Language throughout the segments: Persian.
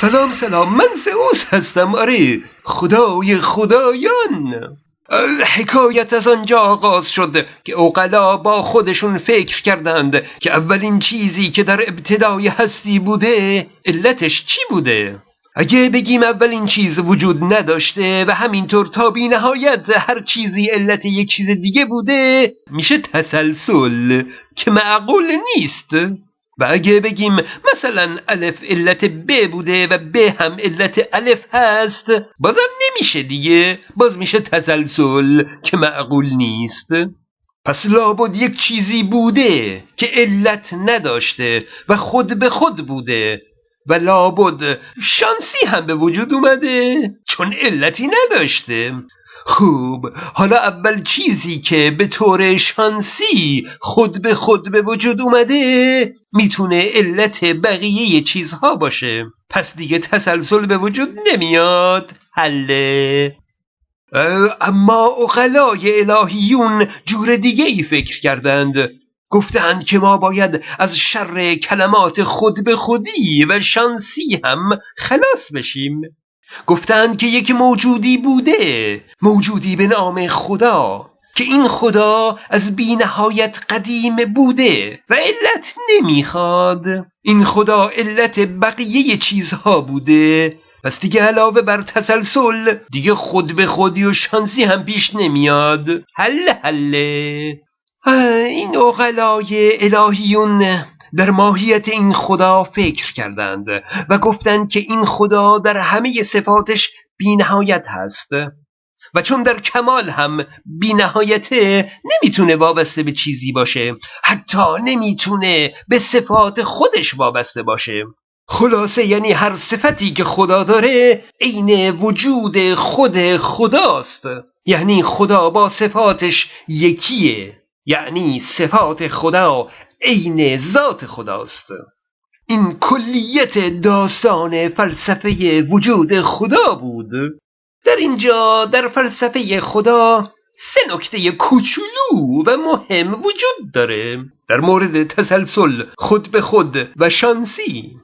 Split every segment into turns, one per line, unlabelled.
سلام سلام من زئوس هستم. آره خدای خدایان. حکایت از آنجا آغاز شد که اوقلا با خودشون فکر کردند که اولین چیزی که در ابتدای هستی بوده علتش چی بوده؟ اگه بگیم اولین چیز وجود نداشته و همینطور تا بی نهایت هر چیزی علت یک چیز دیگه بوده میشه تسلسل که معقول نیست. و اگه بگیم مثلا الف علت ب بوده و ب هم علت الف هست بازم نمیشه دیگه. باز میشه تسلسل که معقول نیست. پس لابد یک چیزی بوده که علت نداشته و خود به خود بوده و لابد شانسی هم به وجود اومده چون علتی نداشته. خوب. حالا اول چیزی که به طور شانسی خود به خود به وجود اومده می‌تونه علت بقیه چیزها باشه. پس دیگه تسلسل به وجود نمیاد. حله. اما اقلای الهیون جور دیگه ای فکر کردند. گفتند که ما باید از شر کلمات خود به خودی و شانسی هم خلاص بشیم. گفتند که یک موجودی بوده موجودی به نام خدا که این خدا از بینهایت قدیم بوده و علت نمی‌خواد. این خدا علت بقیه چیزها بوده. پس دیگه علاوه بر تسلسل دیگه خود به خودی و شانسی هم پیش نمیاد. حله حله. این اغلای الهیون در ماهیت این خدا فکر کردند و گفتند که این خدا در همه صفاتش بینهایت هست و چون در کمال هم بینهایته نمی‌تونه وابسته به چیزی باشه حتی نمی‌تونه به صفات خودش وابسته باشه. خلاصه یعنی هر صفتی که خدا داره عین وجود خود خداست. یعنی خدا با صفاتش یکیه. یعنی صفات خدا عین ذات خداست. این کلیت داستان فلسفه وجود خدا بود. در اینجا در فلسفه خدا سه نکته کوچولو و مهم وجود داره. در مورد تسلسل خود به خود و شانسی.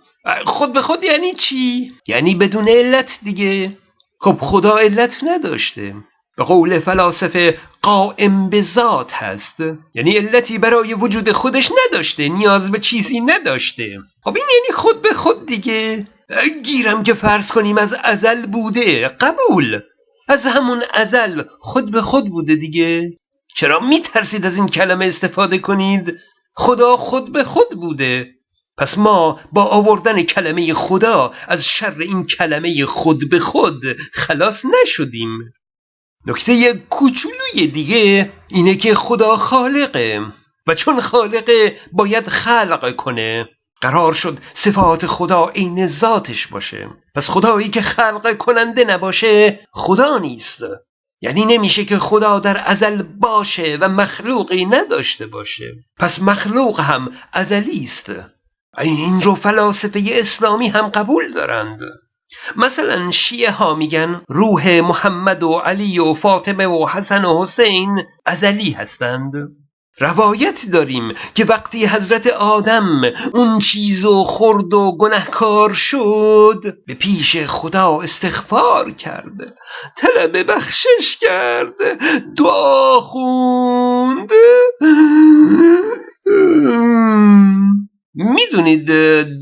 خود به خود یعنی چی؟ یعنی بدون علت دیگه. خب خدا علت نداشته. به قول فلاسفه قائم به ذات هست یعنی علتی برای وجود خودش نداشته نیاز به چیزی نداشته. خب این یعنی خود به خود دیگه. گیرم که فرض کنیم از ازل بوده قبول. از همون ازل خود به خود بوده دیگه. چرا میترسید از این کلمه استفاده کنید؟ خدا خود به خود بوده. پس ما با آوردن کلمه خدا از شر این کلمه خود به خود خلاص نشدیم. نکته کوچولوی دیگه اینه که خدا خالقه و چون خالقه باید خلق کنه. قرار شد صفات خدا عین ذاتش باشه. پس خدایی که خلق کننده نباشه خدا نیست. یعنی نمیشه که خدا در ازل باشه و مخلوقی نداشته باشه. پس مخلوق هم ازلی است این رو فلاسفه اسلامی هم قبول دارند. مثلا شیعه ها میگن روح محمد و علی و فاطمه و حسن و حسین ازلی هستند روایت داریم که وقتی حضرت آدم اون چیزو خورد و گنهکار شد به پیش خدا استغفار کرد طلب بخشش کرد دعا خوند می‌دونید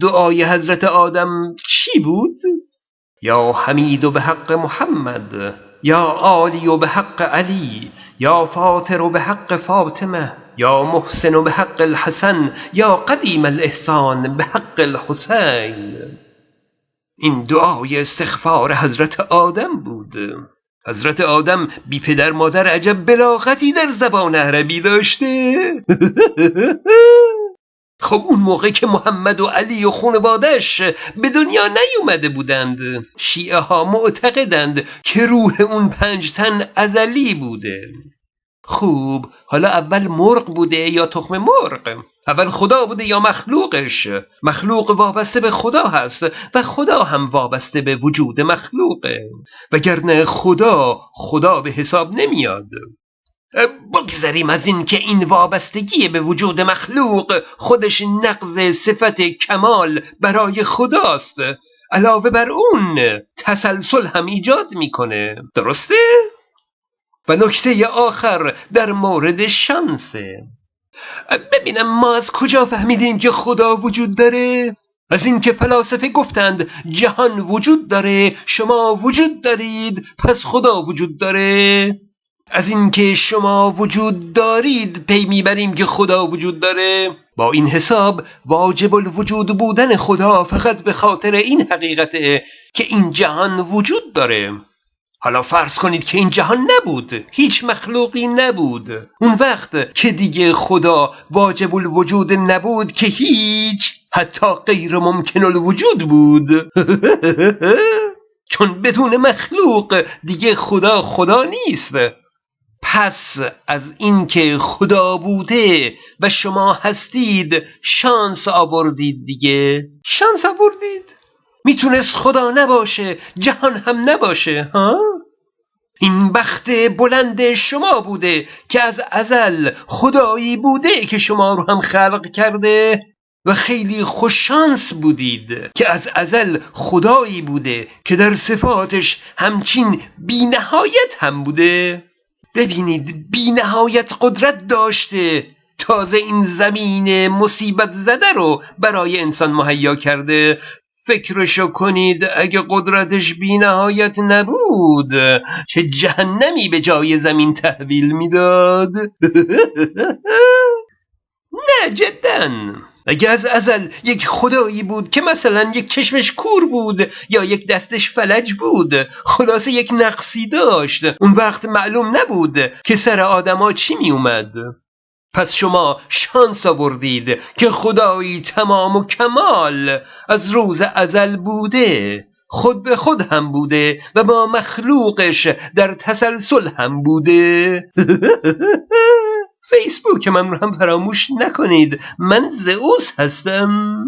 دعای حضرت آدم چی بود؟ یا حمید به حق محمد یا عالی به حق علی یا فاطر به حق فاطمه یا محسن به حق الحسن یا قدیم الاحسان به حق الحسین. این دعای استغفار حضرت آدم بود. حضرت آدم بی پدر مادر عجب بلاغتی در زبان عربی داشته. خب اون موقع که محمد و علی و خانوادش به دنیا نیومده بودند شیعه ها معتقدند که روح اون پنج تن ازلی بوده. خوب حالا اول مرغ بوده یا تخم مرغ؟ اول خدا بوده یا مخلوقش؟ مخلوق وابسته به خدا هست و خدا هم وابسته به وجود مخلوقه. وگرنه خدا خدا به حساب نمیاد. بگذریم از این که این وابستگی به وجود مخلوق خودش نقض صفت کمال برای خداست علاوه بر اون تسلسل هم ایجاد می‌کنه درسته؟ و نکته آخر در مورد شانسه ببینم ما از کجا فهمیدیم که خدا وجود داره؟ از اینکه فلاسفه گفتند جهان وجود داره شما وجود دارید پس خدا وجود داره از اینکه شما وجود دارید پی می‌بریم که خدا وجود داره. با این حساب واجب الوجود بودن خدا فقط به خاطر این حقیقته که این جهان وجود داره. حالا فرض کنید که این جهان نبود هیچ مخلوقی نبود. اون وقت که دیگه خدا واجب الوجود نبود که هیچ حتی غیر ممکن الوجود بود. چون بدون مخلوق دیگه خدا خدا نیست. پس از اینکه خدا بوده و شما هستید شانس آوردید دیگه. شانس آوردید. می‌تونست خدا نباشه جهان هم نباشه ها؟ این بخت بلند شما بوده که از ازل خدایی بوده که شما رو هم خلق کرده و خیلی خوششانس بودید که از ازل خدایی بوده که در صفاتش همچین بینهایت هم بوده. ببینید بینهایت قدرت داشته. تازه این زمین مصیبت زده رو برای انسان مهیا کرده. فکرشو کنید اگه قدرتش بینهایت نبود چه جهنمی به جای زمین تحویل می‌داد؟ نه جدا. اگه از ازل یک خدایی بود که مثلا یک چشمش کور بود یا یک دستش فلج بود خلاصه یک نقصی داشت. اون وقت معلوم نبود که سر آدما چی می اومد پس شما شانس آوردید که خدایی تمام و کمال از روز ازل بوده خود به خود هم بوده و با مخلوقش در تسلسل هم بوده. فیسبوک من رو هم فراموش نکنید. من زئوس هستم.